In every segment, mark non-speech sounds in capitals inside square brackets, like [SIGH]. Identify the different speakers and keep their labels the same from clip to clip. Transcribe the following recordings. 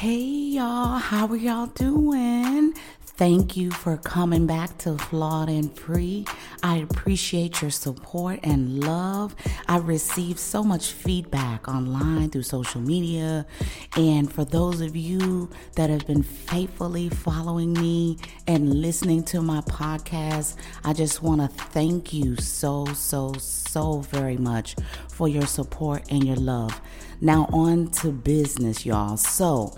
Speaker 1: Hey y'all, how are y'all doing? Thank you for coming back to Flawed and Free. I appreciate your support and love. I received so much feedback online through social media. And for those of you that have been faithfully following me and listening to my podcast, I just want to thank you so, so, so very much for your support and your love. Now, on to business, y'all. So,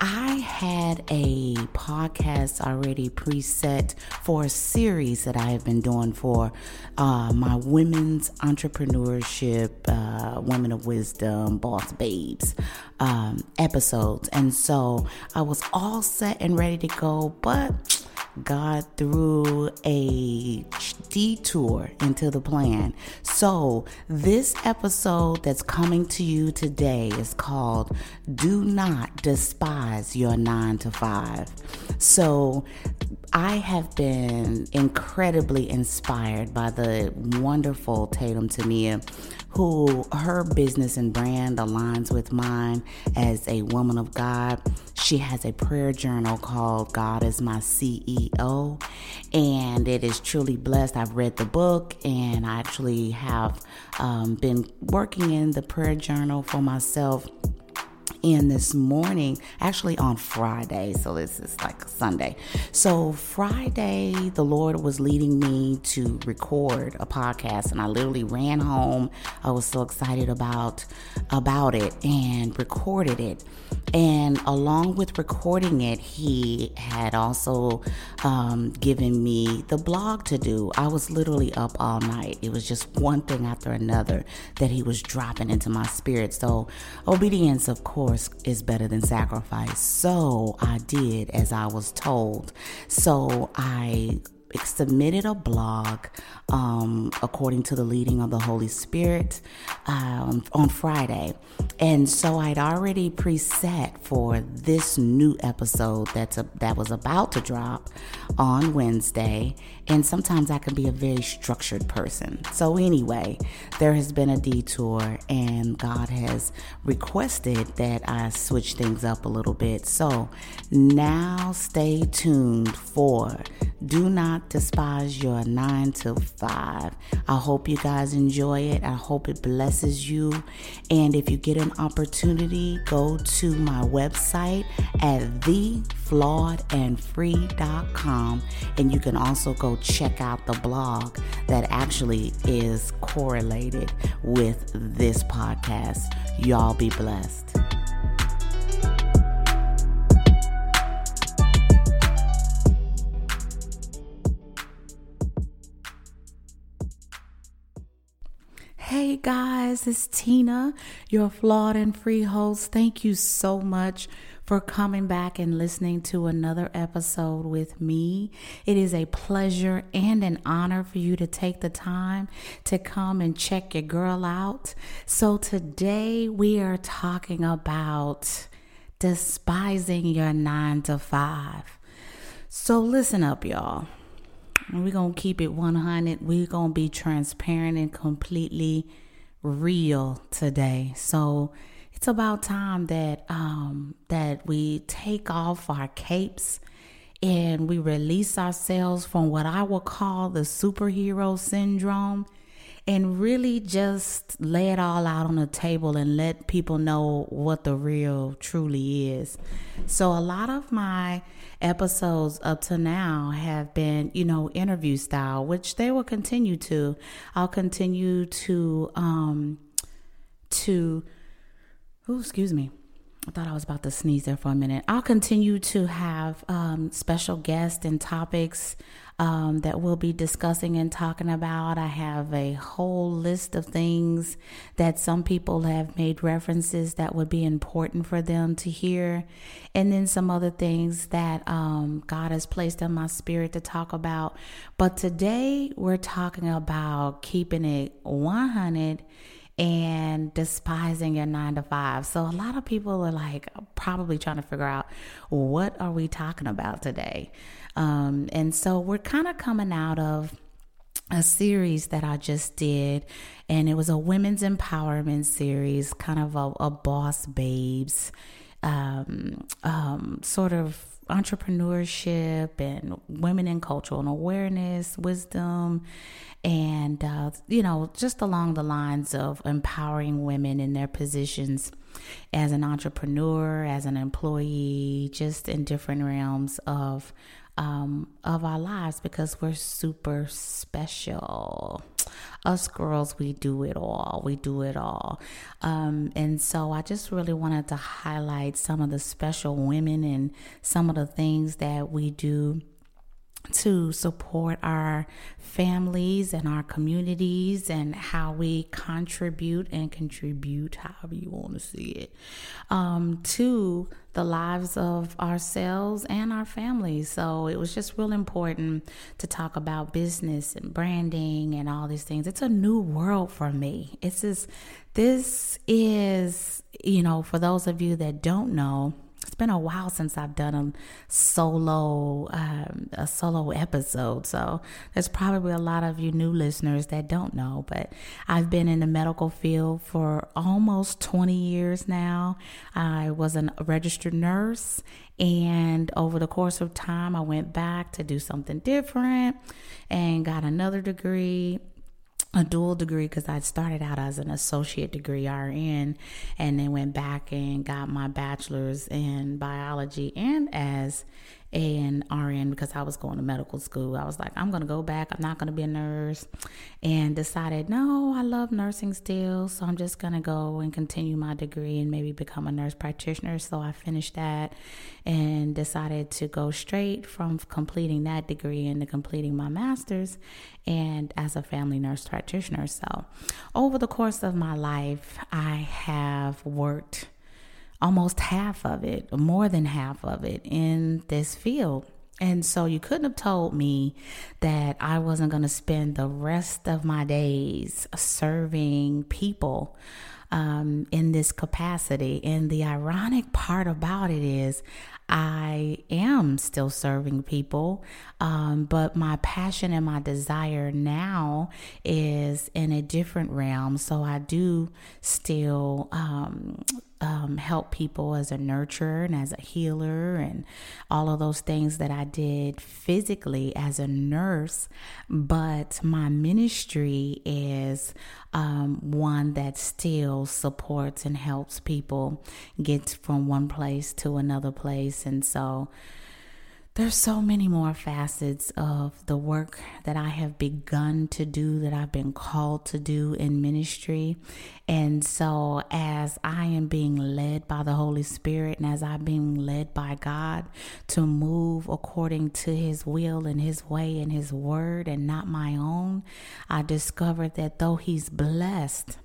Speaker 1: I had a podcast already preset for a series that I have been doing for uh, my women's entrepreneurship, uh, women of wisdom, boss babes um, episodes. And so I was all set and ready to go, but God threw a detour into the plan. So, this episode that's coming to you today is called Do Not Despise Your 9 to 5. So, I have been incredibly inspired by the wonderful Tatum Temia who her business and brand aligns with mine as a woman of God. She has a prayer journal called God is My CEO, and it is truly blessed. I've read the book, and I actually have um, been working in the prayer journal for myself in this morning, actually on Friday. So this is like Sunday. So Friday, the Lord was leading me to record a podcast, and I literally ran home. I was so excited about about it and recorded it. And along with recording it, he had also um, given me the blog to do. I was literally up all night. It was just one thing after another that he was dropping into my spirit. So obedience, of course course, is better than sacrifice. So I did as I was told. So I submitted a blog um, according to the leading of the Holy Spirit um, on Friday. And so I'd already preset for this new episode that's a, that was about to drop on Wednesday. And sometimes I can be a very structured person. So, anyway, there has been a detour, and God has requested that I switch things up a little bit. So, now stay tuned for Do Not Despise Your 9 to 5. I hope you guys enjoy it. I hope it blesses you. And if you get an opportunity, go to my website at theflawedandfree.com and you can also go check out the blog that actually is correlated with this podcast. Y'all be blessed. Hey guys, it's Tina, your flawed and free host. Thank you so much for coming back and listening to another episode with me. It is a pleasure and an honor for you to take the time to come and check your girl out. So, today we are talking about despising your nine to five. So, listen up, y'all. We're going to keep it 100. We're going to be transparent and completely real today. So, it's about time that um, that we take off our capes and we release ourselves from what I will call the superhero syndrome and really just lay it all out on the table and let people know what the real truly is. So a lot of my episodes up to now have been, you know, interview style, which they will continue to. I'll continue to um to Oh, excuse me. I thought I was about to sneeze there for a minute. I'll continue to have um, special guests and topics um, that we'll be discussing and talking about. I have a whole list of things that some people have made references that would be important for them to hear. And then some other things that um, God has placed in my spirit to talk about. But today we're talking about keeping it 100 and despising your nine to five. So a lot of people are like probably trying to figure out what are we talking about today. Um, and so we're kind of coming out of a series that I just did, and it was a women's empowerment series, kind of a, a boss babes um, um, sort of entrepreneurship and women in cultural and awareness, wisdom, and uh, you know, just along the lines of empowering women in their positions as an entrepreneur, as an employee, just in different realms of um, of our lives because we're super special. Us girls, we do it all. We do it all. Um, and so I just really wanted to highlight some of the special women and some of the things that we do to support our families and our communities and how we contribute and contribute, however you want to see it, um, to the lives of ourselves and our families. So it was just real important to talk about business and branding and all these things. It's a new world for me. It's just, this is, you know, for those of you that don't know, it's been a while since I've done a solo um, a solo episode, so there's probably a lot of you new listeners that don't know. But I've been in the medical field for almost 20 years now. I was a registered nurse, and over the course of time, I went back to do something different and got another degree a dual degree because I started out as an associate degree RN and then went back and got my bachelor's in biology and as an RN because I was going to medical school. I was like, I'm going to go back. I'm not going to be a nurse. And decided, no, I love nursing still. So I'm just going to go and continue my degree and maybe become a nurse practitioner. So I finished that and decided to go straight from completing that degree into completing my master's and as a family nurse practitioner. So over the course of my life, I have worked almost half of it, more than half of it in this field. And so you couldn't have told me that I wasn't going to spend the rest of my days serving people um, in this capacity. And the ironic part about it is, I am still serving people, um, but my passion and my desire now is in a different realm. So I do still um, um, help people as a nurturer and as a healer and all of those things that I did physically as a nurse. But my ministry is um, one that still supports and helps people get from one place to another place. And so, there's so many more facets of the work that I have begun to do, that I've been called to do in ministry. And so, as I am being led by the Holy Spirit and as I'm being led by God to move according to His will and His way and His word and not my own, I discovered that though He's blessed,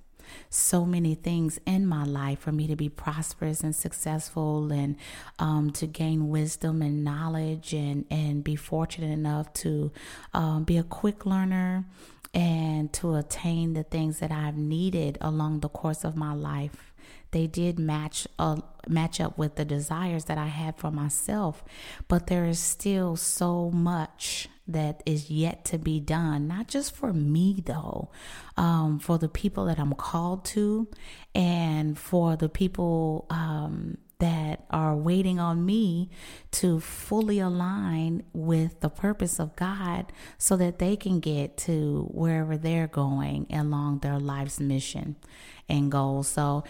Speaker 1: so many things in my life for me to be prosperous and successful and um, to gain wisdom and knowledge and, and be fortunate enough to um, be a quick learner and to attain the things that I've needed along the course of my life. They did match uh, match up with the desires that I had for myself, but there is still so much that is yet to be done, not just for me though, um, for the people that I'm called to, and for the people um, that are waiting on me to fully align with the purpose of God so that they can get to wherever they're going along their life's mission and goals. So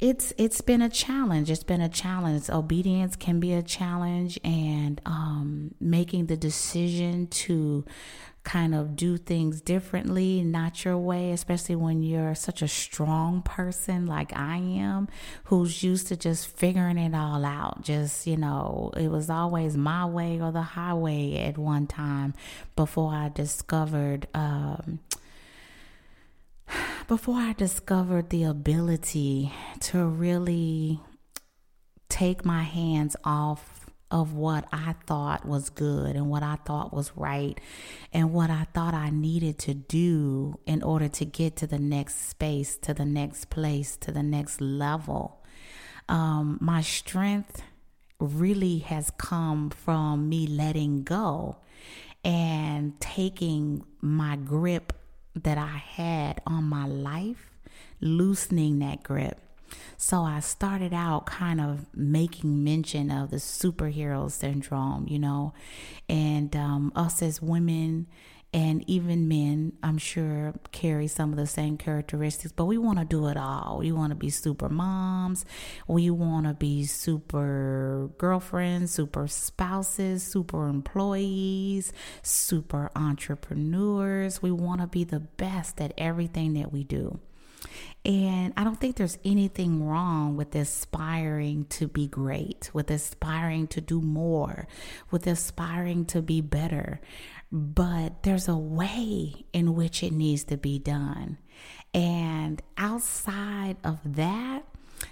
Speaker 1: it's it's been a challenge. It's been a challenge. Obedience can be a challenge and um, making the decision to kind of do things differently, not your way, especially when you're such a strong person like I am, who's used to just figuring it all out. Just, you know, it was always my way or the highway at one time before I discovered. Um, before I discovered the ability to really take my hands off of what I thought was good and what I thought was right and what I thought I needed to do in order to get to the next space, to the next place, to the next level. Um, my strength really has come from me letting go and taking my grip that I had on my life, loosening that grip. So I started out kind of making mention of the superhero syndrome, you know, and um, us as women and even men, I'm sure, carry some of the same characteristics, but we want to do it all. We want to be super moms. We want to be super girlfriends, super spouses, super employees, super entrepreneurs. We want to be the best at everything that we do. And I don't think there's anything wrong with aspiring to be great, with aspiring to do more, with aspiring to be better but there's a way in which it needs to be done. And outside of that,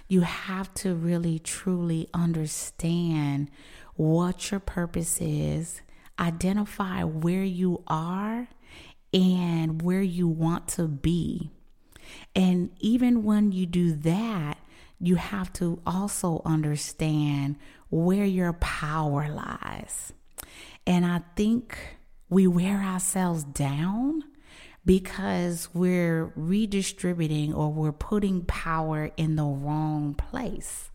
Speaker 1: you have to really truly understand what your purpose is, identify where you are and where you want to be. And even when you do that, you have to also understand where your power lies. And I think we wear ourselves down because we're redistributing or we're putting power in the wrong place.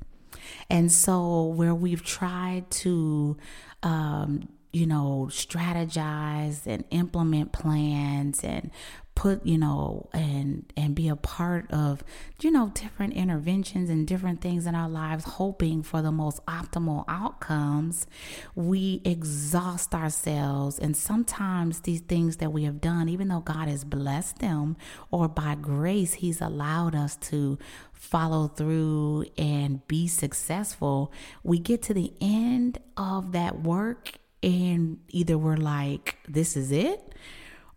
Speaker 1: And so, where we've tried to um, you know, strategize and implement plans and put, you know, and and be a part of, you know, different interventions and different things in our lives hoping for the most optimal outcomes, we exhaust ourselves. And sometimes these things that we have done even though God has blessed them or by grace he's allowed us to follow through and be successful, we get to the end of that work and either we're like, this is it,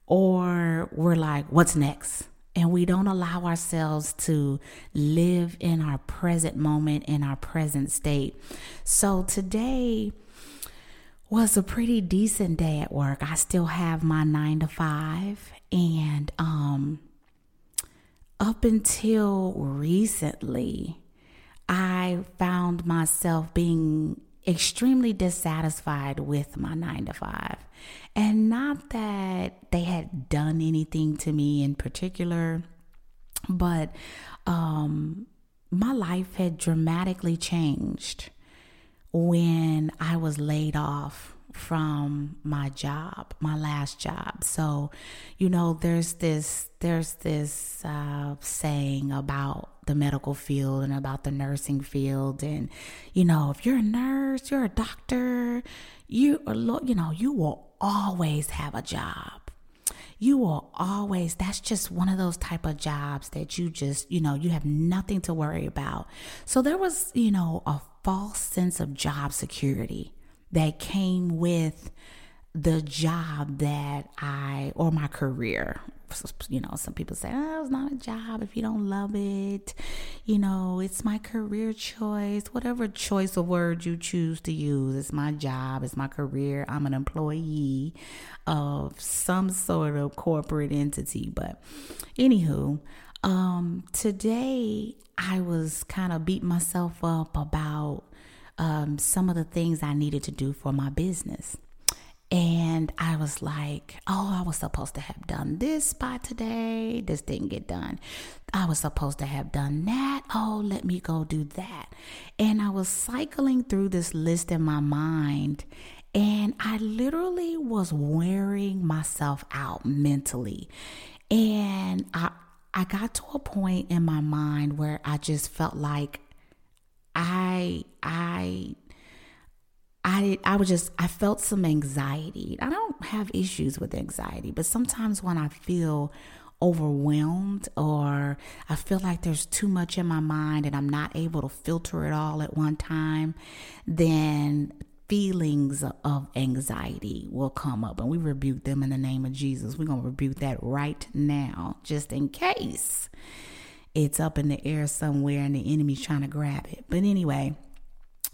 Speaker 1: or we're like, what's next? And we don't allow ourselves to live in our present moment, in our present state. So today was a pretty decent day at work. I still have my nine to five. And um, up until recently, I found myself being extremely dissatisfied with my nine to five. And not that they had done anything to me in particular, but um, my life had dramatically changed when I was laid off from my job, my last job. So, you know, there's this there's this uh, saying about the medical field and about the nursing field, and you know, if you're a nurse, you're a doctor, you you know, you will always have a job you will always that's just one of those type of jobs that you just you know you have nothing to worry about so there was you know a false sense of job security that came with the job that I or my career. You know, some people say, oh, it's not a job if you don't love it. You know, it's my career choice. Whatever choice of word you choose to use, it's my job, it's my career. I'm an employee of some sort of corporate entity. But, anywho, um, today I was kind of beating myself up about um, some of the things I needed to do for my business. And I was like, oh, I was supposed to have done this by today. This didn't get done. I was supposed to have done that. Oh, let me go do that. And I was cycling through this list in my mind. And I literally was wearing myself out mentally. And I, I got to a point in my mind where I just felt like I I I I was just I felt some anxiety. I don't have issues with anxiety, but sometimes when I feel overwhelmed or I feel like there's too much in my mind and I'm not able to filter it all at one time, then feelings of anxiety will come up and we rebuke them in the name of Jesus. We're going to rebuke that right now just in case it's up in the air somewhere and the enemy's trying to grab it. But anyway,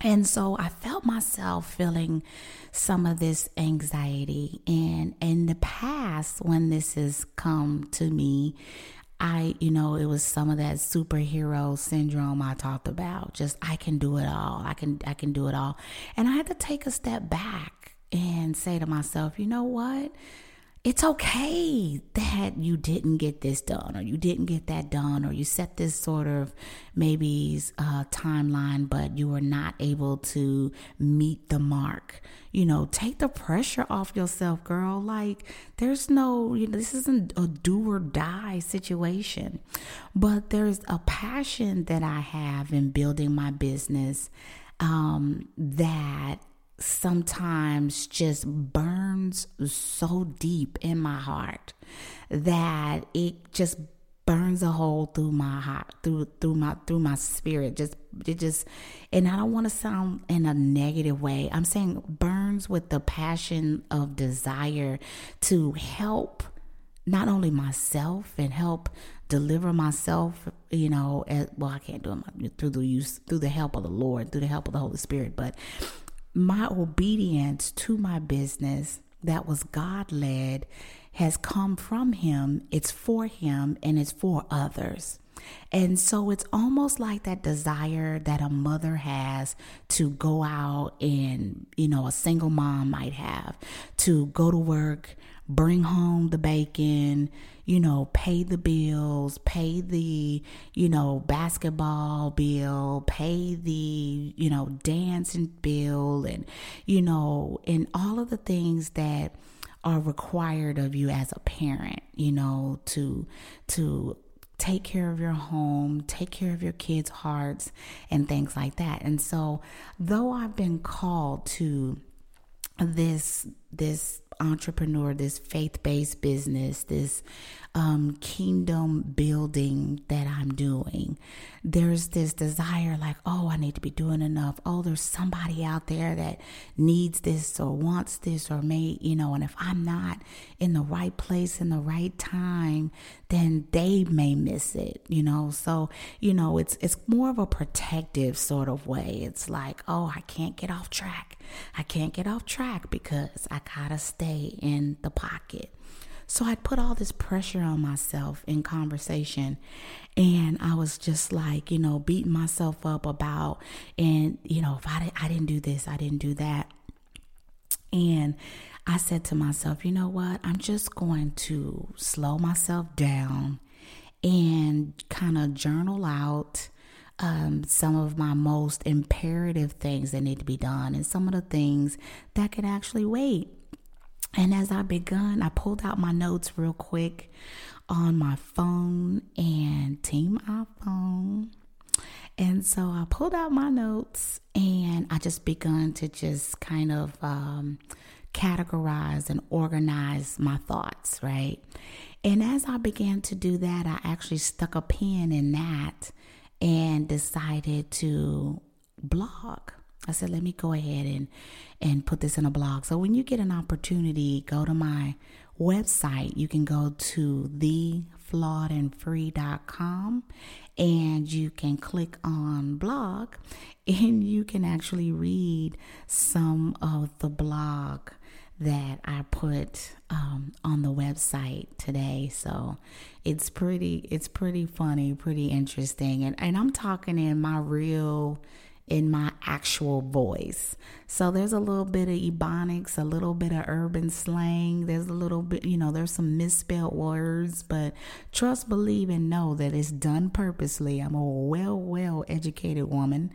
Speaker 1: and so I felt myself feeling some of this anxiety. And in the past, when this has come to me, I, you know, it was some of that superhero syndrome I talked about. Just I can do it all. I can I can do it all. And I had to take a step back and say to myself, you know what? It's okay that you didn't get this done or you didn't get that done or you set this sort of maybe uh, timeline but you were not able to meet the mark. You know take the pressure off yourself girl. Like there's no you know this isn't a do or die situation but there's a passion that i have in building my business um, that sometimes just burns so deep in my heart that it just burns a hole through my heart through through my through my spirit. Just it just and I don't want to sound in a negative way. I'm saying burns with the passion of desire to help not only myself and help deliver myself you know well I can't do it through the use through the help of the Lord through the help of the Holy Spirit but my obedience to my business that was God led has come from Him, it's for Him, and it's for others. And so it's almost like that desire that a mother has to go out and, you know, a single mom might have to go to work, bring home the bacon, you know, pay the bills, pay the, you know, basketball bill, pay the, you know, dancing bill, and, you know, and all of the things that are required of you as a parent, you know, to, to, take care of your home, take care of your kids' hearts, and things like that. And so, though I've been called to this this entrepreneur, this faith based business, this um, kingdom building that I'm doing, there's this desire like, oh, I need to be doing enough. Oh, there's somebody out there that needs this or wants this or may, you know, and if I'm not in the right place in the right time, then they may miss it, you know. So, you know, it's it's more of a protective sort of way. It's like, oh, I can't get off track. I can't get off track because I gotta stay in the pocket. So I'd put all this pressure on myself in conversation. And I was just like, you know, beating myself up about, and, you know, if I, I didn't do this, I didn't do that. And I said to myself, you know what? I'm just going to slow myself down and kind of journal out um, some of my most imperative things that need to be done and some of the things that can actually wait. And as I begun, I pulled out my notes real quick on my phone and Team iPhone. And so I pulled out my notes and I just begun to just kind of um, categorize and organize my thoughts, right? And as I began to do that, I actually stuck a pin in that and decided to blog. I said, let me go ahead and and put this in a blog. So when you get an opportunity, go to my website. You can go to theflawedandfree.com and you can click on blog [LAUGHS] and you can actually read some of the blog that I put um, on the website today. So it's pretty, it's pretty funny, pretty interesting, and and I'm talking in my real in my actual voice. So there's a little bit of ebonics, a little bit of urban slang. There's a little bit, you know, there's some misspelled words, but trust, believe, and know that it's done purposely. I'm a well, well educated woman.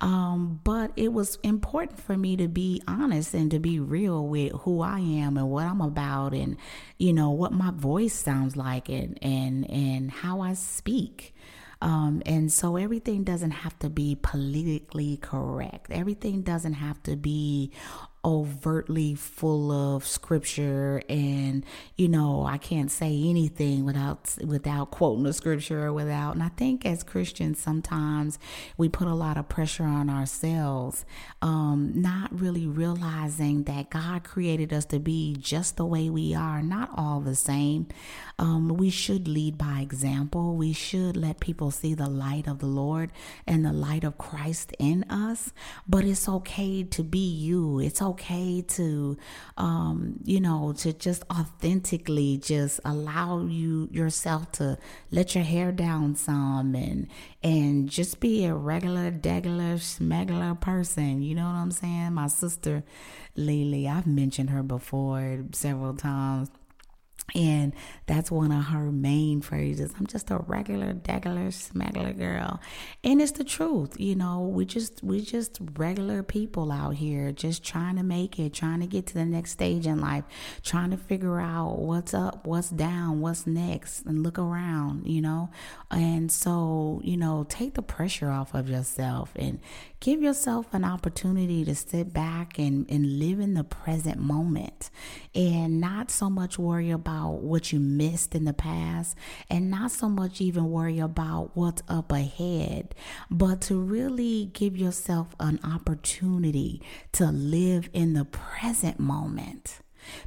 Speaker 1: Um, but it was important for me to be honest and to be real with who I am and what I'm about and, you know, what my voice sounds like and, and, and how I speak. Um, and so everything doesn't have to be politically correct. Everything doesn't have to be overtly full of scripture and you know I can't say anything without without quoting the scripture or without and I think as Christians sometimes we put a lot of pressure on ourselves um, not really realizing that God created us to be just the way we are not all the same um, we should lead by example we should let people see the light of the Lord and the light of Christ in us but it's okay to be you it's okay to, um, you know, to just authentically just allow you yourself to let your hair down some and and just be a regular, degular, smegular person. You know what I'm saying? My sister Lily, I've mentioned her before several times And that's one of her main phrases. I'm just a regular, degular, smuggler girl. And it's the truth. You know, we just we just regular people out here just trying to make it, trying to get to the next stage in life, trying to figure out what's up, what's down, what's next, and look around, you know. And so, you know, take the pressure off of yourself and give yourself an opportunity to sit back and, and live in the present moment and not so much worry about what you missed in the past and not so much even worry about what's up ahead, but to really give yourself an opportunity to live in the present moment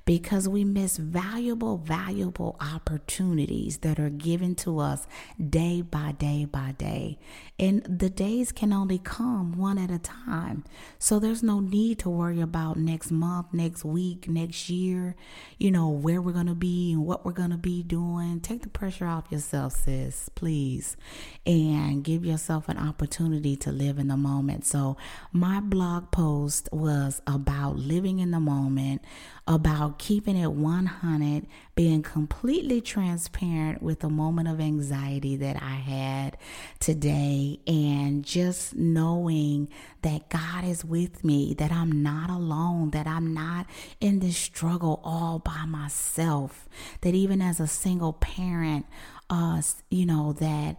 Speaker 1: because we miss valuable, valuable opportunities that are given to us day by day by day. And the days can only come one at a time. So there's no need to worry about next month, next week, next year, you know, where we're going to be and what we're going to be doing. Take the pressure off yourself, sis, please, and give yourself an opportunity to live in the moment. So my blog post was about living in the moment about keeping it 100, being completely transparent with the moment of anxiety that I had today, and just knowing that God is with me, that I'm not alone, that I'm not in this struggle all by myself, that even as a single parent, uh, you know, that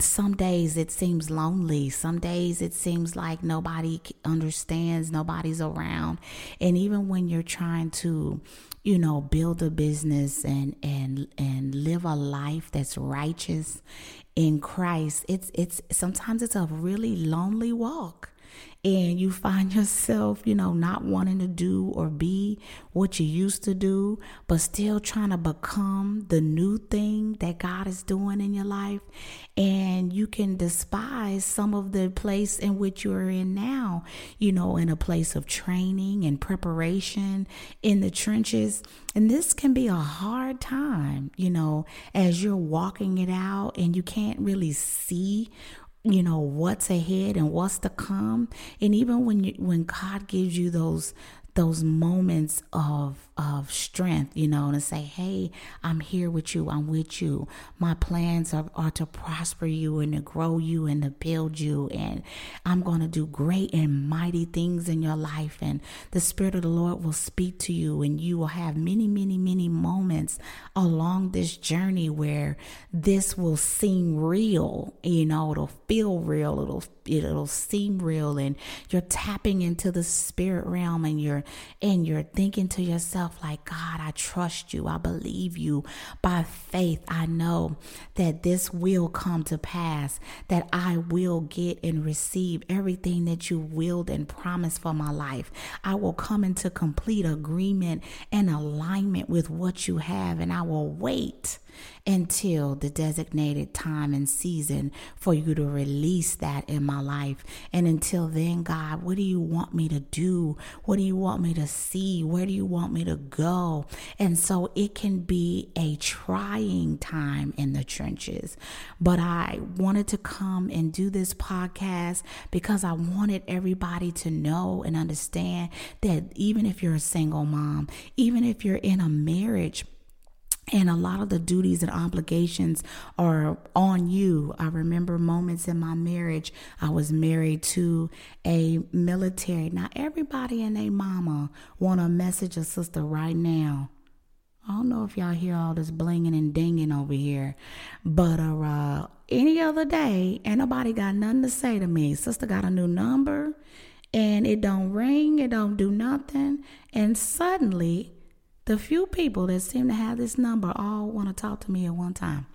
Speaker 1: some days it seems lonely. Some days it seems like nobody understands, nobody's around. And even when you're trying to, you know, build a business and and and live a life that's righteous in Christ, it's it's sometimes it's a really lonely walk and you find [LAUGHS] yourself, you know, not wanting to do or be what you used to do, but still trying to become the new thing that God is doing in your life. And you can despise some of the place in which you're in now, you know, in a place of training and preparation in the trenches. And this can be a hard time, you know, as you're walking it out and you can't really see you know what's ahead and what's to come. And even when you when god gives you those those moments of of strength, you know, to say, Hey, I'm here with you, I'm with you. My plans are, are to prosper you and to grow you and to build you. And I'm going to do great and mighty things in your life. And the Spirit of the Lord will speak to you, and you will have many, many, many moments along this journey where this will seem real, you know, it'll feel real, it'll it'll seem real and you're tapping into the spirit realm and you're and you're thinking to yourself like, God, I trust you. I believe you. By faith, I know that this will come to pass, that I will get and receive everything that you willed and promised for my life. I will come into complete agreement and alignment with what you have, and I will wait until the designated time and season for you to release that in my life. And until then, God, what do you want me to do? What do you want me to see? Where do you want me to go? And so it can be a trying time in the trenches. But I wanted to come and do this podcast because I wanted everybody to know and understand that even if you're a single mom, even if you're in a marriage, and a lot of the duties and obligations are on you. I remember moments in my marriage. I was married to a military. Now everybody and their mama want to message a sister right now. I don't know if y'all hear all this blinging and dinging over here, but uh, any other day, ain't nobody got nothing to say to me. Sister got a new number, and it don't ring, it don't do nothing, and suddenly the few people that seem to have this number all want to talk to me at one time.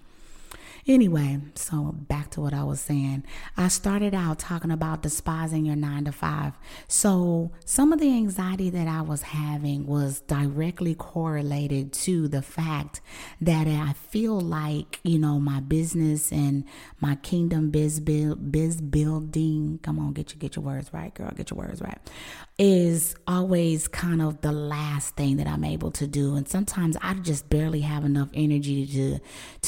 Speaker 1: Anyway, so back to what I was saying. I started out talking about despising your nine to five. So, some of the anxiety that I was having was directly correlated to the fact that I feel like, you know, my business and my kingdom biz, build, biz building, come on, get your, get your words right, girl, get your words right, is always kind of the last thing that I'm able to do. And sometimes I just barely have enough energy to,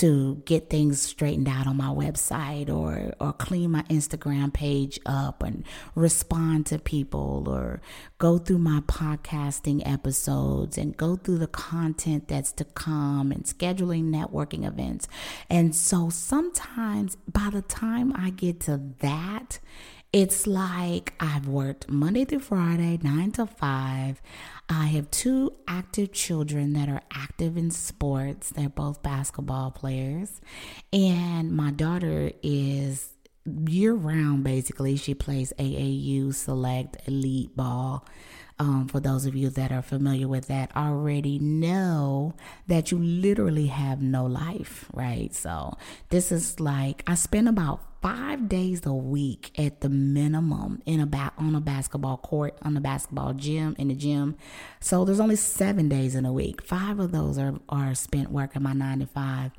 Speaker 1: to get things straightened out on my website or or clean my Instagram page up and respond to people or go through my podcasting episodes and go through the content that's to come and scheduling networking events. And so sometimes by the time I get to that, it's like I've worked Monday through Friday, nine to five. I have two active children that are active in sports. They're both basketball players. And my daughter is year round, basically. She plays AAU Select Elite Ball um, for those of you that are familiar with that, already know that you literally have no life, right? So this is like I spend about five days a week at the minimum in a ba- on a basketball court, on the basketball gym, in the gym. So there's only seven days in a week. Five of those are, are spent working my nine to five.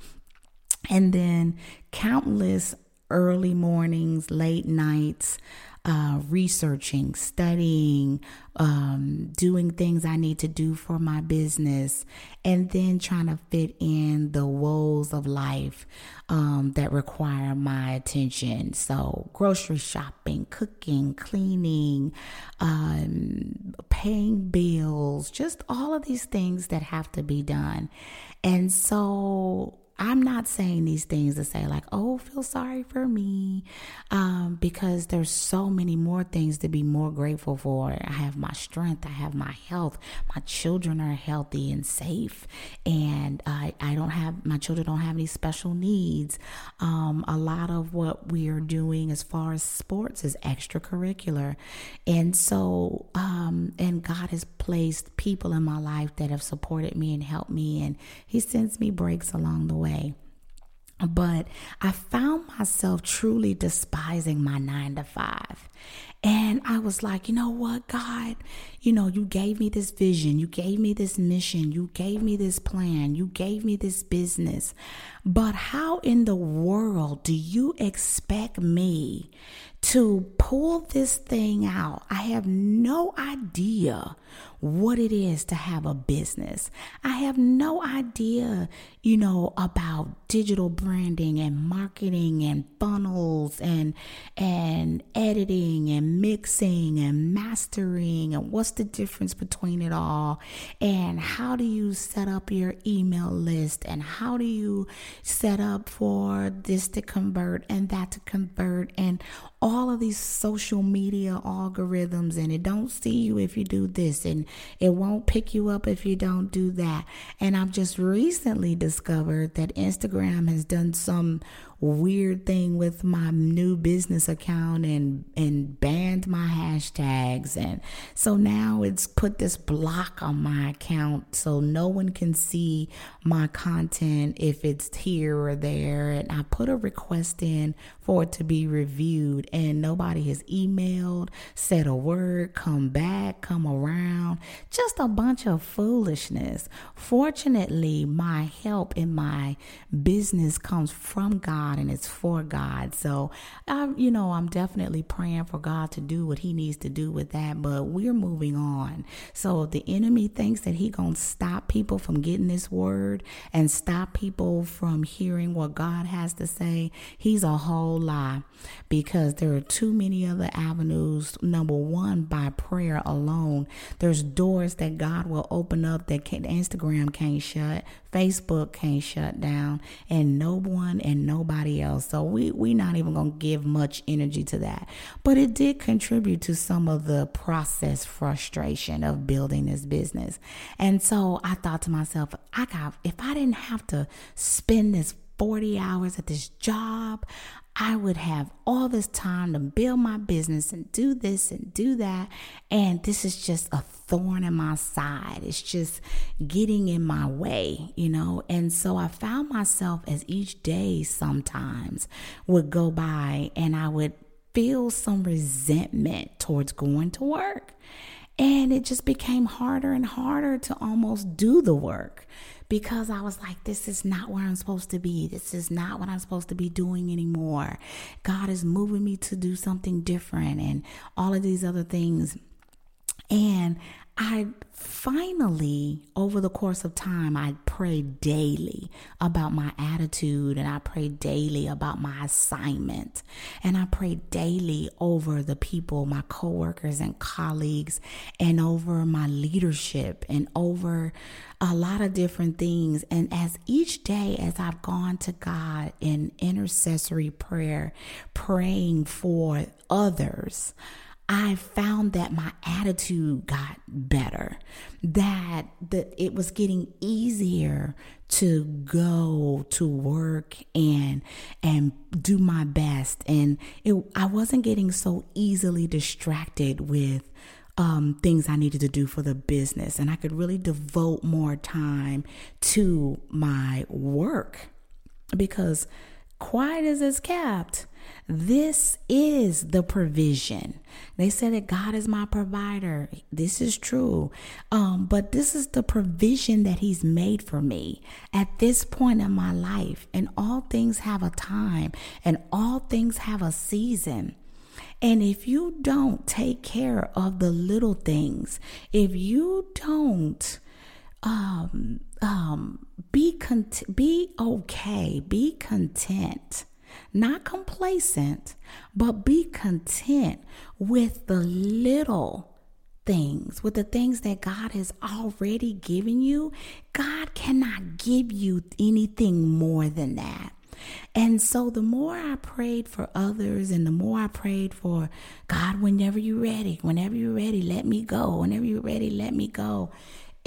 Speaker 1: And then countless early mornings, late nights, uh, researching, studying, um, doing things I need to do for my business, and then trying to fit in the woes of life um, that require my attention. So, grocery shopping, cooking, cleaning, um, paying bills, just all of these things that have to be done. And so, I'm not saying these things to say like, oh, feel sorry for me, um, because there's so many more things to be more grateful for. I have my strength, I have my health, my children are healthy and safe, and I, I don't have my children don't have any special needs. Um, a lot of what we are doing as far as sports is extracurricular, and so um, and God has placed people in my life that have supported me and helped me, and He sends me breaks along the way way. But I found myself truly despising my nine to five. And I was like, you know what, God, you know, you gave me this vision, you gave me this mission, you gave me this plan, you gave me this business. But how in the world do you expect me to pull this thing out? I have no idea what it is to have a business. I have no idea, you know, about digital branding and marketing and funnels and and editing and mixing and mastering and what's the difference between it all? And how do you set up your email list? And how do you set up for this to convert and that to convert? And all of these social media algorithms and it don't see you if you do this and it won't pick you up if you don't do that. And I've just recently discovered that Instagram has done some weird thing with my new business account and and banned my hashtags. And so now it's put this block on my account so no one can see my content if it's here or there. And I put a request in for it to be reviewed and nobody has emailed said a word come back come around. Just a bunch of foolishness. Fortunately my help in my business comes from God God and it's for God. So, I, you know, I'm definitely praying for God to do what He needs to do with that. But we're moving on. So, the enemy thinks that He gonna stop people from getting this word and stop people from hearing what God has to say, he's a whole lie. Because there are too many other avenues. Number one, by prayer alone, there's doors that God will open up that can, Instagram can't shut. Facebook can't shut down, and no one and nobody else. So we we're not even gonna give much energy to that. But it did contribute to some of the process frustration of building this business. And so I thought to myself, I got if I didn't have to spend this 40 hours at this job, I would have all this time to build my business and do this and do that. And this is just a thorn in my side. It's just getting in my way, you know? And so I found myself as each day sometimes would go by and I would feel some resentment towards going to work. And it just became harder and harder to almost do the work because I was like, this is not where I'm supposed to be. This is not what I'm supposed to be doing anymore. God is moving me to do something different and all of these other things. And I finally, over the course of time, I prayed daily about my attitude and I prayed daily about my assignment. And I prayed daily over the people, my coworkers and colleagues, and over my leadership and over a lot of different things. And as each day, as I've gone to God in intercessory prayer, praying for others, I found that my attitude got better, that that it was getting easier to go to work and and do my best. And it I wasn't getting so easily distracted with um, things I needed to do for the business. And I could really devote more time to my work because quiet as it's kept this is the provision. They said that God is my provider. This is true. Um, but this is the provision that He's made for me at this point in my life. And all things have a time, and all things have a season. And if you don't take care of the little things, if you don't um, um, be cont- be okay, be content not complacent, but be content with the little things, with the things that God has already given you. God cannot give you anything more than that. And so the more I prayed for others and the more I prayed for God, whenever you're ready, whenever you're ready, let me go. Whenever you're ready, let me go.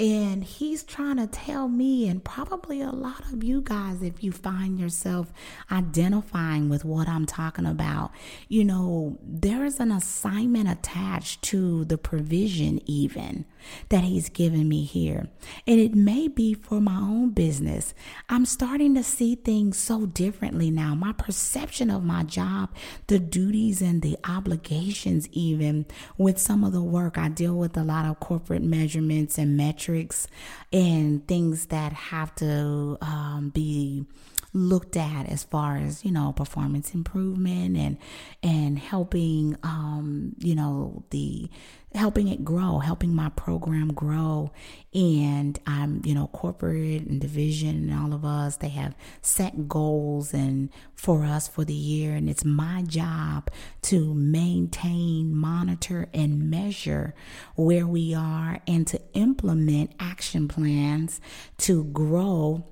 Speaker 1: And he's trying to tell me, and probably a lot of you guys, if you find yourself identifying with what I'm talking about, you know, there is an assignment attached to the provision, even that he's given me here. And it may be for my own business. I'm starting to see things so differently now. My perception of my job, the duties and the obligations, even with some of the work, I deal with a lot of corporate measurements and metrics metrics and things that have to um, be looked at as far as you know performance improvement and and helping um you know the helping it grow, helping my program grow. And I'm, you know, corporate and division and all of us, they have set goals and for us for the year. And it's my job to maintain, monitor, and measure where we are and to implement action plans to grow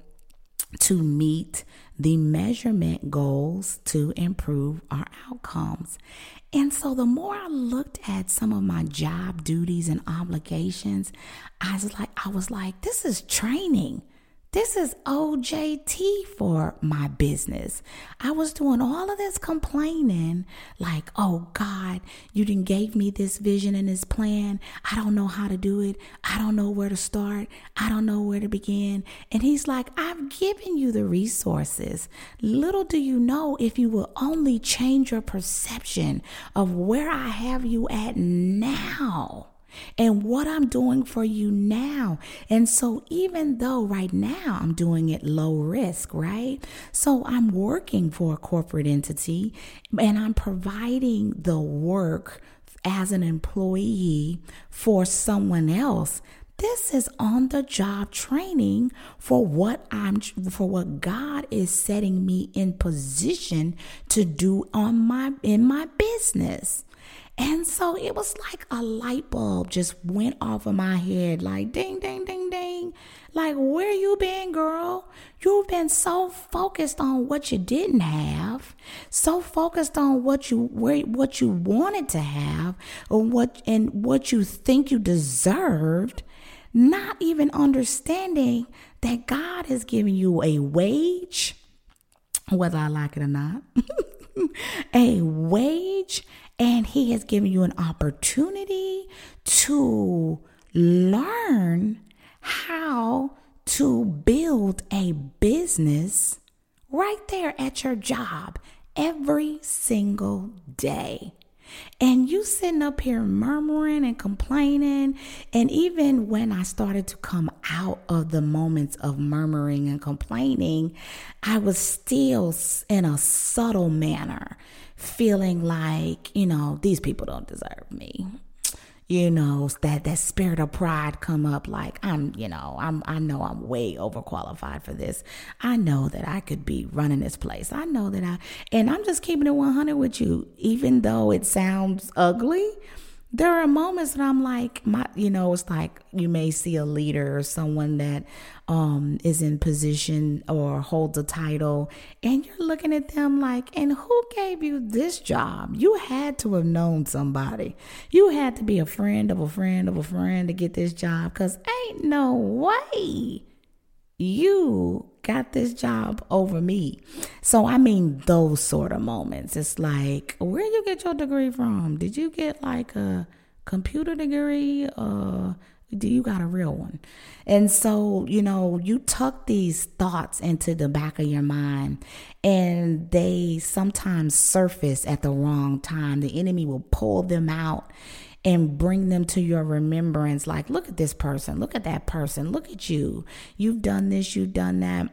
Speaker 1: to meet the measurement goals to improve our outcomes. And so the more I looked at some of my job duties and obligations, I was like, I was like, this is training. This is OJT for my business. I was doing all of this complaining, like, oh God, you didn't gave me this vision and this plan. I don't know how to do it. I don't know where to start. I don't know where to begin. And he's like, I've given you the resources. Little do you know if you will only change your perception of where I have you at now and what I'm doing for you now. And so, even though right now I'm doing it low risk, right? So, I'm working for a corporate entity and I'm providing the work as an employee for someone else this is on the job training for what I'm for what God is setting me in position to do on my in my business. And so it was like a light bulb just went off of my head, like ding, ding, ding, ding. Like, where you been, girl? You've been so focused on what you didn't have, so focused on what you where what you wanted to have, or what and what you think you deserved, not even understanding that God has given you a wage, whether I like it or not, [LAUGHS] a wage and He has given you an opportunity to learn how to build a business right there at your job every single day. And you sitting up here murmuring and complaining. And even when I started to come out of the moments of murmuring and complaining, I was still in a subtle manner feeling like, you know, these people don't deserve me. you know that that spirit of pride come up like i'm you know i'm i know i'm way overqualified for this i know that i could be running this place i know that i and i'm just keeping it 100 with you even though it sounds ugly there are moments that I'm like, my, you know, it's like you may see a leader or someone that um, is in position or holds a title, and you're looking at them like, and who gave you this job? You had to have known somebody. You had to be a friend of a friend of a friend to get this job, cause ain't no way you got this job over me. So I mean those sort of moments. It's like, where you get your degree from? Did you get like a computer degree? Uh do you got a real one? And so, you know, you tuck these thoughts into the back of your mind and they sometimes surface at the wrong time. The enemy will pull them out and bring them to your remembrance. Like, look at this person, look at that person, look at you. You've done this, you've done that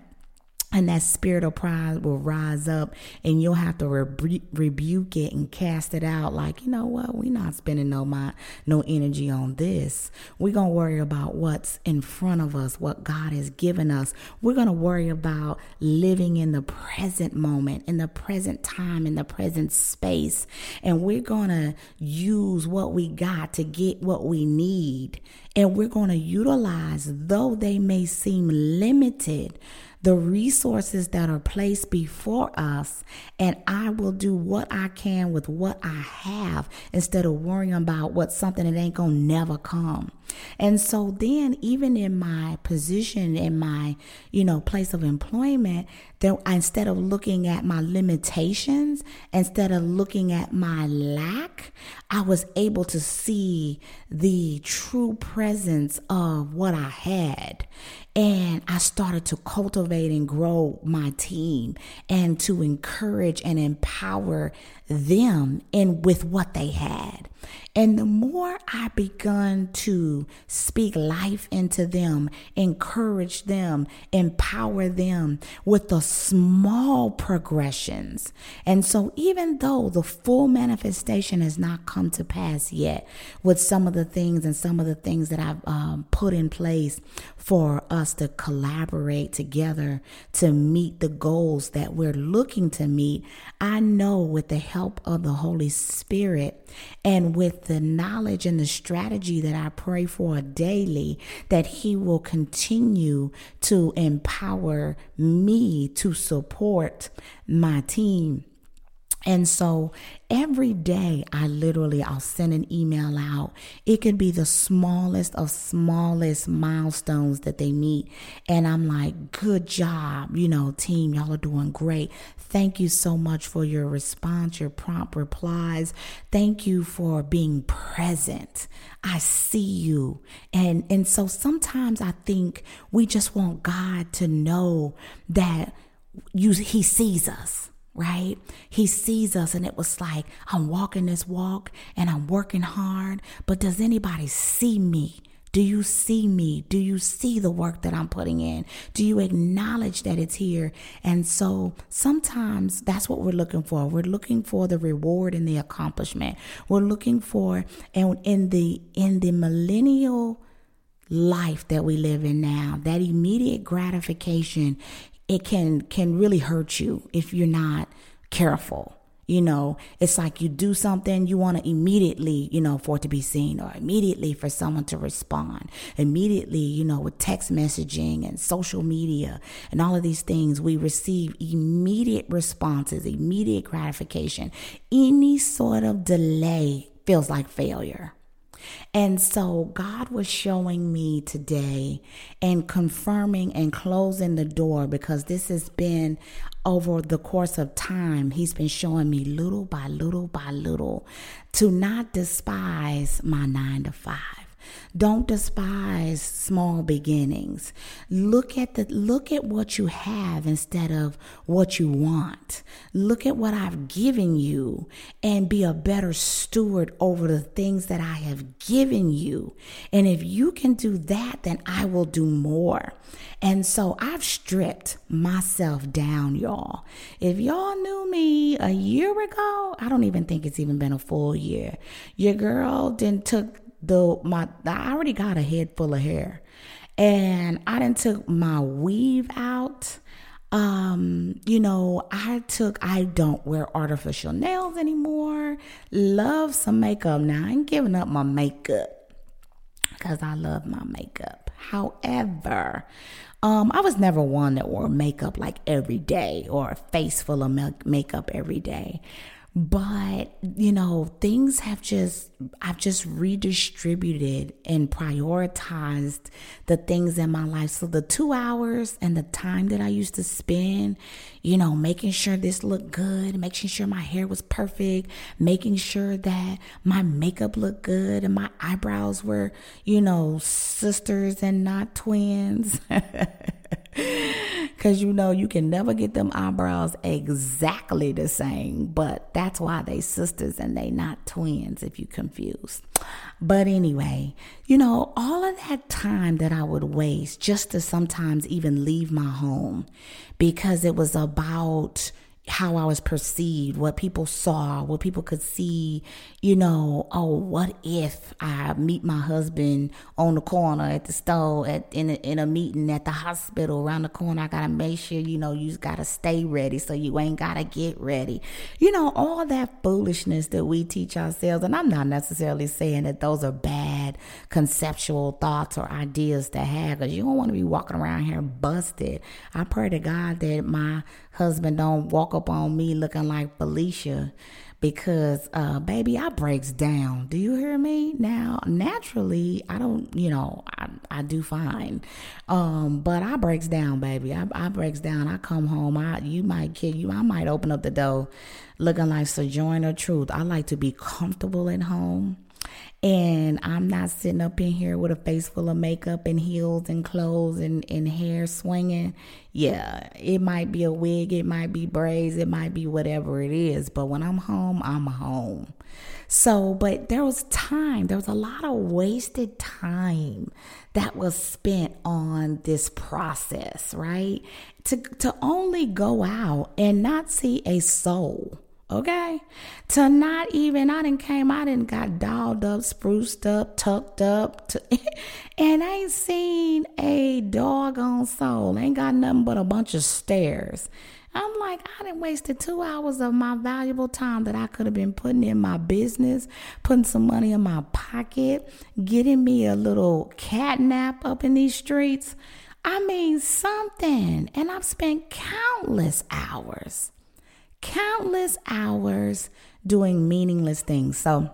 Speaker 1: and that spirit of pride will rise up and you'll have to rebu- rebuke it and cast it out like you know what? We're not spending no mind no energy on this. We're to worry about what's in front of us what god has given us. We're to worry about living in the present moment in the present time in the present space and we're to use what we got to get what we need and we're to utilize though they may seem limited the resources that are placed before us, and I will do what I can with what I have instead of worrying about what something that ain't gonna never come. And so then, even in my position, in my you know place of employment, that instead of looking at my limitations, instead of looking at my lack, I was able to see the true presence of what I had. And I started to cultivate and grow my team and to encourage and empower them and with what they had. And the more I begun to speak life into them, encourage them, empower them with the small progressions. And so, even though the full manifestation has not come to pass yet, with some of the things and some of the things that I've um, put in place for us to collaborate together to meet the goals that we're looking to meet, I know with the help of the Holy Spirit. And with the knowledge and the strategy that I pray for daily, that He will continue to empower me to support my team and so every day I literally I'll send an email out. It could be the smallest of smallest milestones that they meet and I'm like, "Good job, you know, team, y'all are doing great. Thank you so much for your response, your prompt replies. Thank you for being present. I see you." And and so sometimes I think we just want God to know that you he sees us right? He sees us, and it was like, I'm walking this walk and I'm working hard, but does anybody see me? Do you see me? Do you see the work that I'm putting in? Do you acknowledge that it's here? And so sometimes that's what we're looking for. We're looking for the reward and the accomplishment. We're looking for and in the in the millennial life that we live in now, that immediate gratification it can can really hurt you if you're not careful. You know, it's like you do something, you want to immediately, you know, for it to be seen or immediately for someone to respond. Immediately, you know, with text messaging and social media and all of these things, we receive immediate responses, immediate gratification. Any sort of delay feels like failure. And so God was showing me today and confirming and closing the door because this has been over the course of time. He's been showing me little by little by little to not despise my nine to five don't despise small beginnings. Look at the look at what you have instead of what you want. Look at what I've given you and be a better steward over the things that I have given you. And if you can do that, then I will do more. And so I've stripped myself down, y'all. If y'all knew me a year ago, I don't even think it's even been a full year. Your girl didn't took the my I already got a head full of hair, and I didn't took my weave out. Um, you know, I took I don't wear artificial nails anymore. Love some makeup now. I ain't giving up my makeup because I love my makeup. However, um, I was never one that wore makeup like every day or a face full of makeup every day. But, you know, things have just, I've just redistributed and prioritized the things in my life. So the two hours and the time that I used to spend, you know, making sure this looked good, making sure my hair was perfect, making sure that my makeup looked good and my eyebrows were, you know, sisters and not twins. [LAUGHS] [LAUGHS] Because you know, you can never get them eyebrows exactly the same, but that's why they sisters and they not twins if you confused. But anyway, you know, all of that time that I would waste just to sometimes even leave my home because it was about how I was perceived, what people saw, what people could see, you know, oh, what if I meet my husband on the corner at the store at in a, in a meeting at the hospital around the corner, I got to make sure, you know, you got to stay ready so you ain't got to get ready. You know, all that foolishness that we teach ourselves and I'm not necessarily saying that those are bad conceptual thoughts or ideas to have cuz you don't want to be walking around here busted. I pray to God that my husband don't walk up on me looking like Felicia because uh baby I breaks down. Do you hear me? Now naturally I don't, you know, I, I do fine. Um but I breaks down, baby. I, I breaks down. I come home. I you might kid you. I might open up the door looking like Sojourner Truth. I like to be comfortable at home and I'm not sitting up in here with a face full of makeup and heels and clothes and, and hair swinging. Yeah, it might be a wig, it might be braids, it might be whatever it is. But when I'm home, I'm home. So, but there was time, there was a lot of wasted time that was spent on this process, right? To, to only go out and not see a soul Okay. To not even, I didn't came, I didn't got dolled up, spruced up, tucked up, to, [LAUGHS] and I ain't seen a doggone soul. Ain't got nothing but a bunch of stairs. I'm like, I didn't wasted two hours of my valuable time that I could have been putting in my business, putting some money in my pocket, getting me a little cat nap up in these streets. I mean, something. And I've spent countless hours countless hours doing meaningless things. So,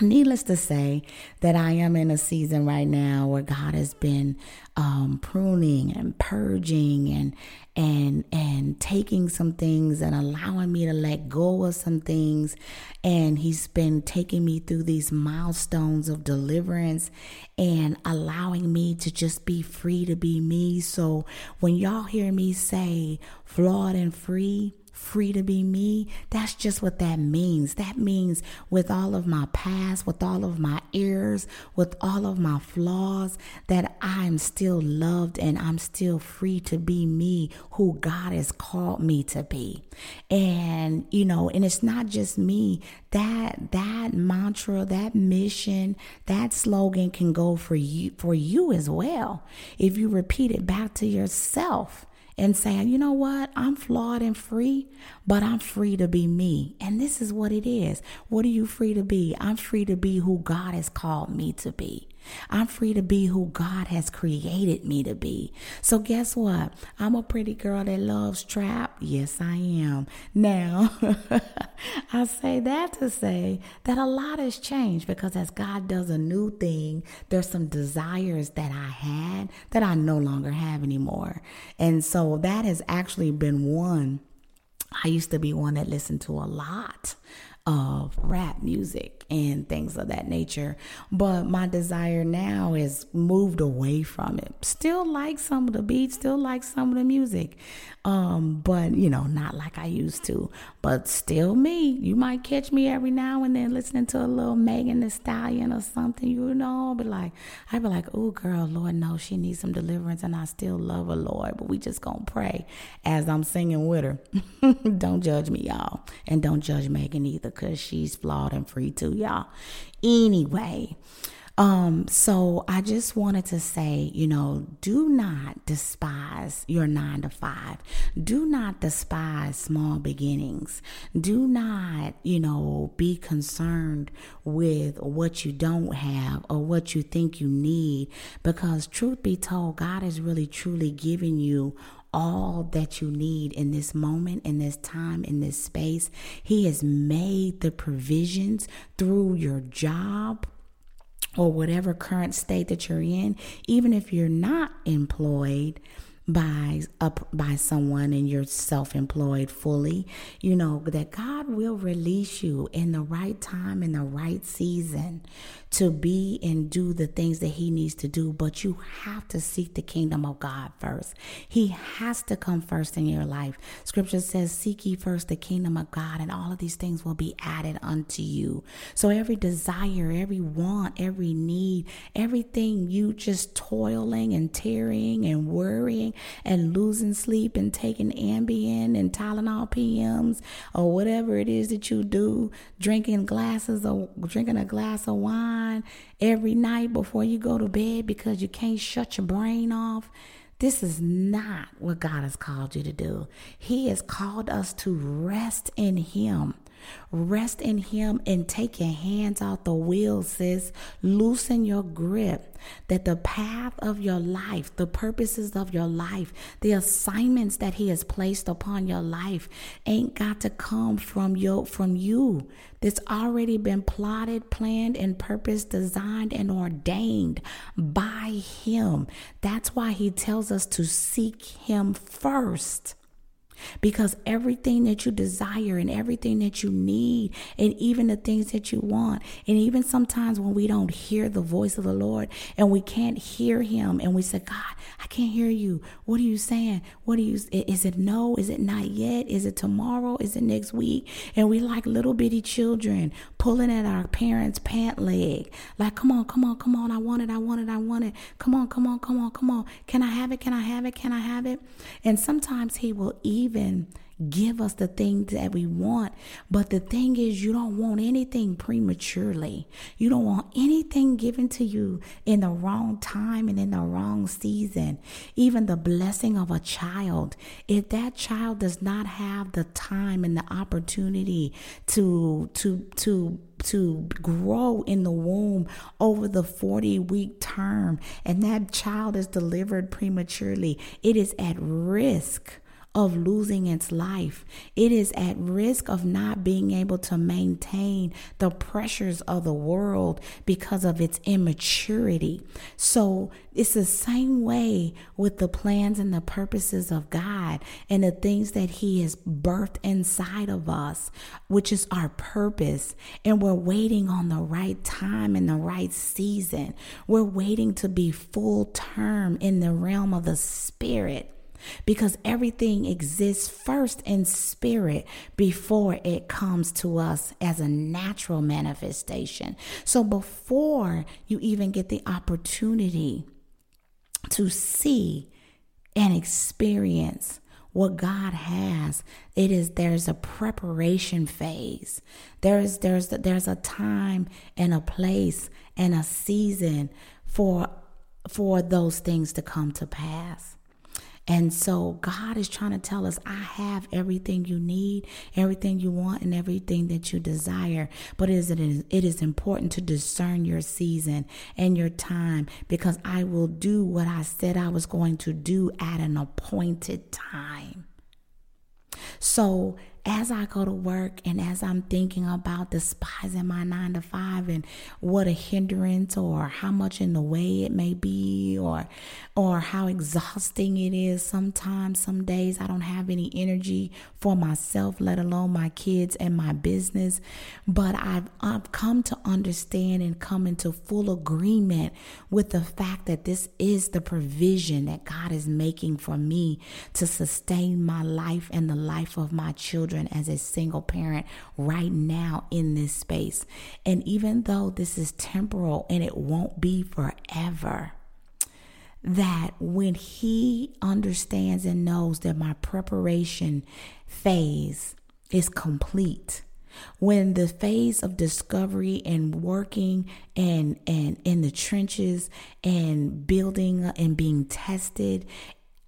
Speaker 1: needless to say, that I am in a season right now where God has been um, pruning and purging and and and taking some things and allowing me to let go of some things and he's been taking me through these milestones of deliverance and allowing me to just be free to be me so when y'all hear me say flawed and free free to be me. That's just what that means. That means with all of my past, with all of my errors, with all of my flaws, that I'm still loved and I'm still free to be me, who God has called me to be. And, you know, and it's not just me. That that mantra, that mission, that slogan can go for you for you as well. If you repeat it back to yourself and saying, you know what, I'm flawed and free, but I'm free to be me. And this is what it is. What are you free to be? I'm free to be who God has called me to be. I'm free to be who God has created me to be. So, guess what? I'm a pretty girl that loves trap. Yes, I am. Now, [LAUGHS] I say that to say that a lot has changed because as God does a new thing, there's some desires that I had that I no longer have anymore. And so, that has actually been one. I used to be one that listened to a lot of rap music and things of that nature. But my desire now is moved away from it. Still like some of the beats, still like some of the music. Um, but you know, not like I used to. But still me. You might catch me every now and then listening to a little Megan Thee Stallion or something, you know, but like I'd be like, oh girl, Lord knows she needs some deliverance and I still love her, Lord. But we just gonna pray as I'm singing with her. [LAUGHS] don't judge me, y'all. And don't judge Megan either, because she's flawed and free too, y'all. Anyway. Um, so I just wanted to say, you know, do not despise your nine to five. Do not despise small beginnings. Do not, you know, be concerned with what you don't have or what you think you need because truth be told, God is really truly giving you all that you need in this moment, in this time, in this space. He has made the provisions through your job or whatever current state that you're in, even if you're not employed by up by someone and you're self-employed fully you know that God will release you in the right time in the right season to be and do the things that he needs to do but you have to seek the kingdom of God first. He has to come first in your life. Scripture says seek ye first the kingdom of God and all of these things will be added unto you. So every desire every want every need everything you just toiling and tearing and worrying and losing sleep and taking Ambien and Tylenol PMs or whatever it is that you do, drinking glasses or drinking a glass of wine every night before you go to bed because you can't shut your brain off. This is not what God has called you to do. He has called us to rest in Him. Rest in Him and take your hands off the wheel, sis. Loosen your grip that the path of your life, the purposes of your life, the assignments that He has placed upon your life ain't got to come from your from you. That's already been plotted, planned, and purpose designed and ordained by Him. That's why He tells us to seek Him first. Because everything that you desire and everything that you need, and even the things that you want, and even sometimes when we don't hear the voice of the Lord and we can't hear Him, and we say, God, I can't hear you. What are you saying? What are you? Is it no? Is it not yet? Is it tomorrow? Is it next week? And we like little bitty children pulling at our parents' pant leg, like, come on, come on, come on. I want it. I want it. I want it. Come on, come on, come on, come on. Can I have it? Can I have it? Can I have it? And sometimes He will even even give us the things that we want. But the thing is, you don't want anything prematurely. You don't want anything given to you in the wrong time and in the wrong season. Even the blessing of a child, if that child does not have the time and the opportunity to to to to grow in the womb over the 40 week term and that child is delivered prematurely, it is at risk of losing its life. It is at risk of not being able to maintain the pressures of the world because of its immaturity. So it's the same way with the plans and the purposes of God and the things that He has birthed inside of us, which is our purpose. And we're waiting on the right time and the right season. We're waiting to be full term in the realm of the Spirit because everything exists first in spirit before it comes to us as a natural manifestation. So before you even get the opportunity to see and experience what God has. It is there's a preparation phase. There's there's there's a time and a place and a season for for those things to come to pass. And so God is trying to tell us, I have everything you need, everything you want, and everything that you desire. But it is, it is important to discern your season and your time because I will do what I said I was going to do at an appointed time. So as I go to work and as I'm thinking about despising my nine to five and what a hindrance or how much in the way it may be or or how exhausting it is sometimes some days I don't have any energy for myself let alone my kids and my business. But I've I've come to understand and come into full agreement with the fact that this is the provision that God is making for me to sustain my life and the life of my children children as a single parent right now in this space. And even though this is temporal and it won't be forever, that when he understands and knows that my preparation phase is complete, when the phase of discovery and working and and in the trenches and building and being tested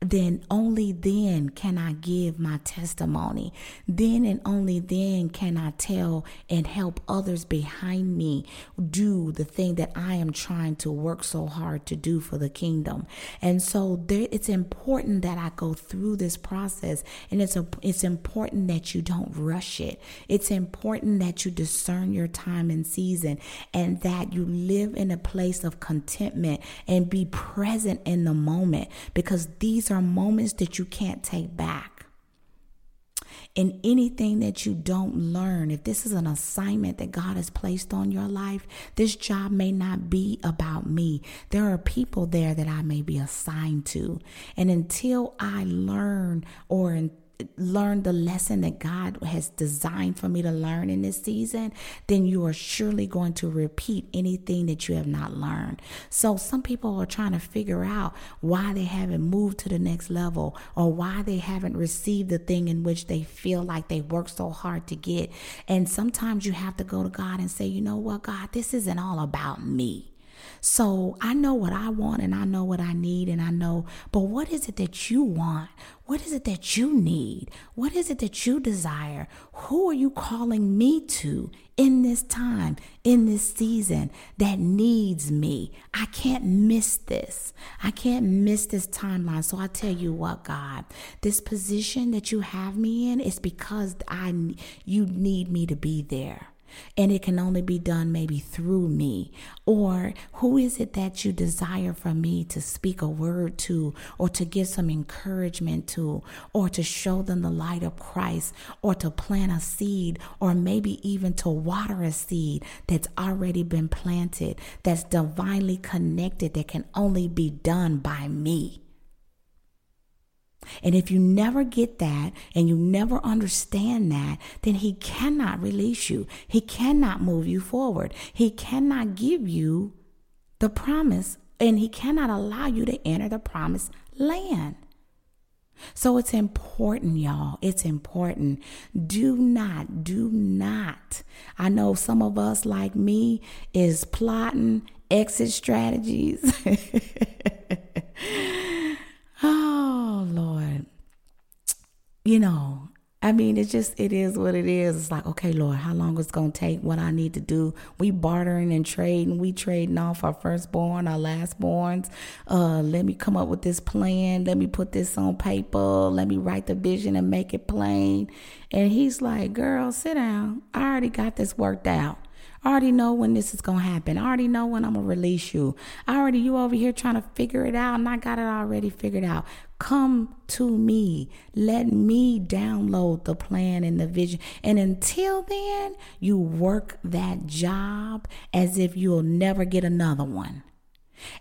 Speaker 1: then only then can I give my testimony. Then and only then can I tell and help others behind me do the thing that I am trying to work so hard to do for the kingdom. And so there, it's important that I go through this process and it's a, it's important that you don't rush it. It's important that you discern your time and season and that you live in a place of contentment and be present in the moment because these are moments that you can't take back. And anything that you don't learn, if this is an assignment that God has placed on your life, this job may not be about me. There are people there that I may be assigned to. And until I learn or learn the lesson that God has designed for me to learn in this season, then you are surely going to repeat anything that you have not learned. So some people are trying to figure out why they haven't moved to the next level or why they haven't received the thing in which they feel like they worked so hard to get. And sometimes you have to go to God and say, you know what, God, this isn't all about me. So I know what I want and I know what I need and I know, but what is it that you want? What is it that you need? What is it that you desire? Who are you calling me to in this time, in this season that needs me? I can't miss this. I can't miss this timeline. So I tell you what, God, this position that you have me in is because I you need me to be there and it can only be done maybe through me? Or who is it that you desire from me to speak a word to, or to give some encouragement to, or to show them the light of Christ, or to plant a seed, or maybe even to water a seed that's already been planted, that's divinely connected, that can only be done by me? And if you never get that and you never understand that, then He cannot release you. He cannot move you forward. He cannot give you the promise and He cannot allow you to enter the promised land. So it's important, y'all. It's important. Do not, do not. I know some of us, like me, is plotting exit strategies. [LAUGHS] Oh, Lord. You know, I mean, it's just, it is what it is. It's like, okay, Lord, how long it's going to take, what I need to do. We bartering and trading. We trading off our firstborn, our lastborns. Uh, let me come up with this plan. Let me put this on paper. Let me write the vision and make it plain. And he's like, girl, sit down. I already got this worked out. I already know when this is gonna happen. I already know when I'm gonna release you. I already you over here trying to figure it out, and I got it already figured out. Come to me. Let me download the plan and the vision. And until then, you work that job as if you'll never get another one.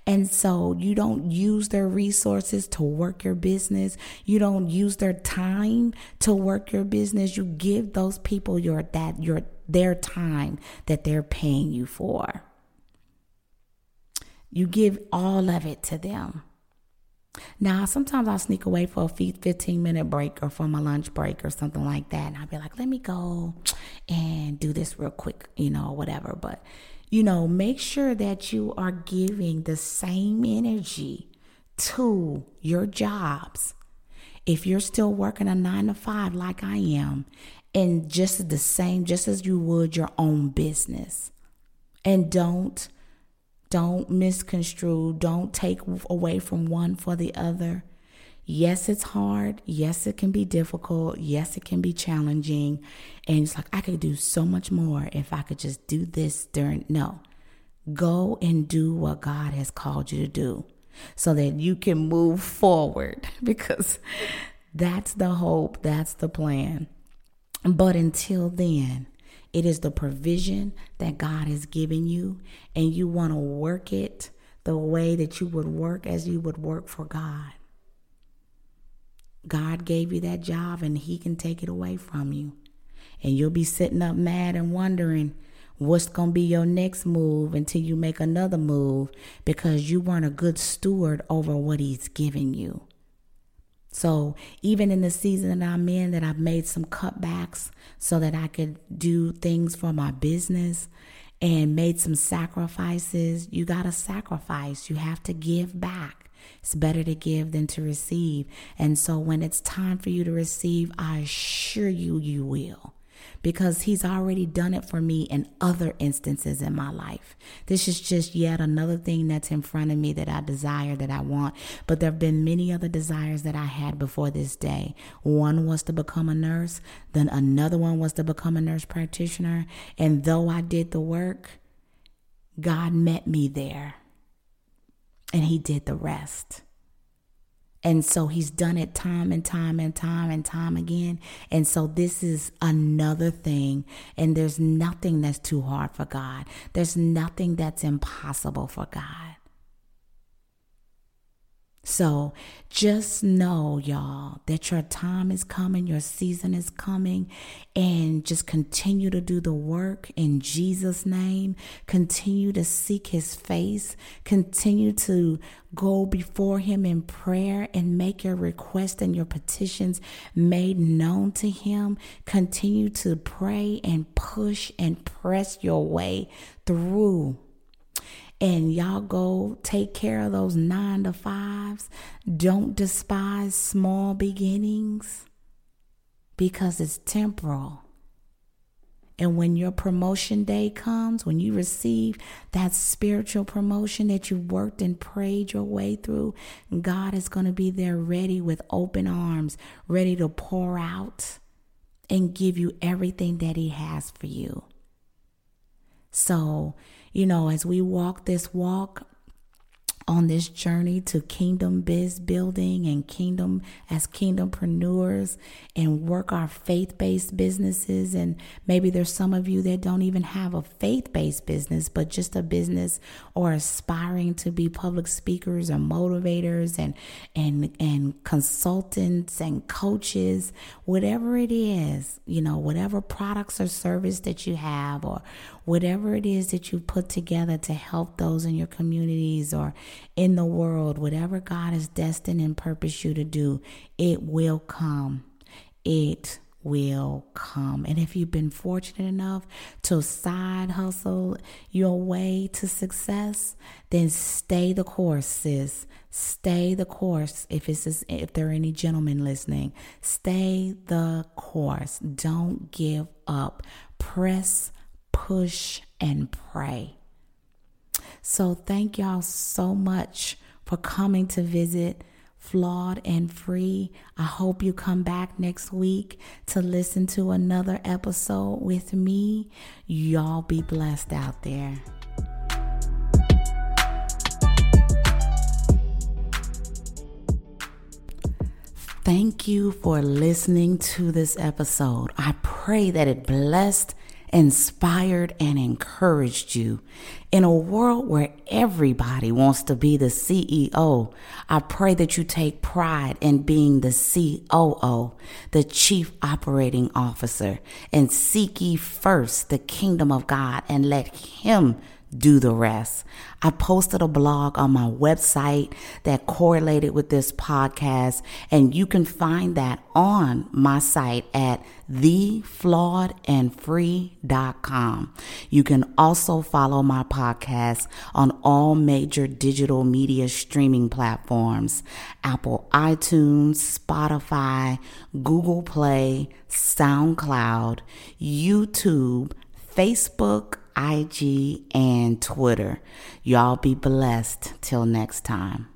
Speaker 1: And so you don't use their resources to work your business. You don't use their time to work your business. You give those people your that your their time that they're paying you for. You give all of it to them. Now, sometimes I'll sneak away for a 15 minute break or for my lunch break or something like that. And I'll be like, let me go and do this real quick, you know, whatever. But you know, make sure that you are giving the same energy to your jobs. If you're still working a nine to five, like I am, and just the same, just as you would your own business. And don't don't misconstrue, don't take away from one for the other. Yes, it's hard. Yes, it can be difficult. Yes, it can be challenging. And it's like, I could do so much more if I could just do this during. No, go and do what God has called you to do so that you can move forward [LAUGHS] because that's the hope, that's the plan. But until then, it is the provision that God has given you, and you want to work it the way that you would work as you would work for God. God gave you that job and He can take it away from you. And you'll be sitting up mad and wondering what's going to be your next move until you make another move because you weren't a good steward over what He's giving you. So even in the season that I'm in, that I've made some cutbacks so that I could do things for my business and made some sacrifices. You got to sacrifice. You have to give back. It's better to give than to receive. And so when it's time for you to receive, I assure you, you will because he's already done it for me in other instances in my life. This is just yet another thing that's in front of me that I desire, that I want. But there have been many other desires that I had before this day. One was to become a nurse, then another one was to become a nurse practitioner. And though I did the work, God met me there and he did the rest. And so he's done it time and time and time and time again. And so this is another thing. And there's nothing that's too hard for God, there's nothing that's impossible for God. So just know, y'all, that your time is coming, your season is coming, and just continue to do the work in Jesus' name. Continue to seek his face, continue to go before him in prayer and make your requests and your petitions made known to him. Continue to pray and push and press your way through and y'all go take care of those nine to fives. Don't despise small beginnings because it's temporal. And when your promotion day comes, when you receive that spiritual promotion that you worked and prayed your way through, God is going to be there ready with open arms, ready to pour out and give you everything that He has for you. So, you know, as we walk this walk, on this journey to kingdom biz building and kingdom as kingdompreneurs and work our faith based businesses. And maybe there's some of you that don't even have a faith based business, but just a business or aspiring to be public speakers or motivators and, and, and consultants and coaches, whatever it is, you know, whatever products or service that you have or whatever it is that you put together to help those in your communities or in the world, whatever God has destined and purposed you to do, it will come. It will come. And if you've been fortunate enough to side hustle your way to success, then stay the course, sis. Stay the course. If it's if there are any gentlemen listening, stay the course. Don't give up. Press push and pray. So, thank y'all so much for coming to visit Flawed and Free. I hope you come back next week to listen to another episode with me. Y'all be blessed out there. Thank you for listening to this episode. I pray that it blessed inspired and encouraged you. In a world where everybody wants to be the CEO, I pray that you take pride in being the COO, the Chief Operating Officer, and seek ye first the kingdom of God and let Him do the rest. I posted a blog on my website that correlated with this podcast, and you can find that on my site at theflawedandfree.com. You can also follow my podcast on all major digital media streaming platforms Apple iTunes, Spotify, Google Play, SoundCloud, YouTube, Facebook, IG, and Twitter. Y'all be blessed. Till next time.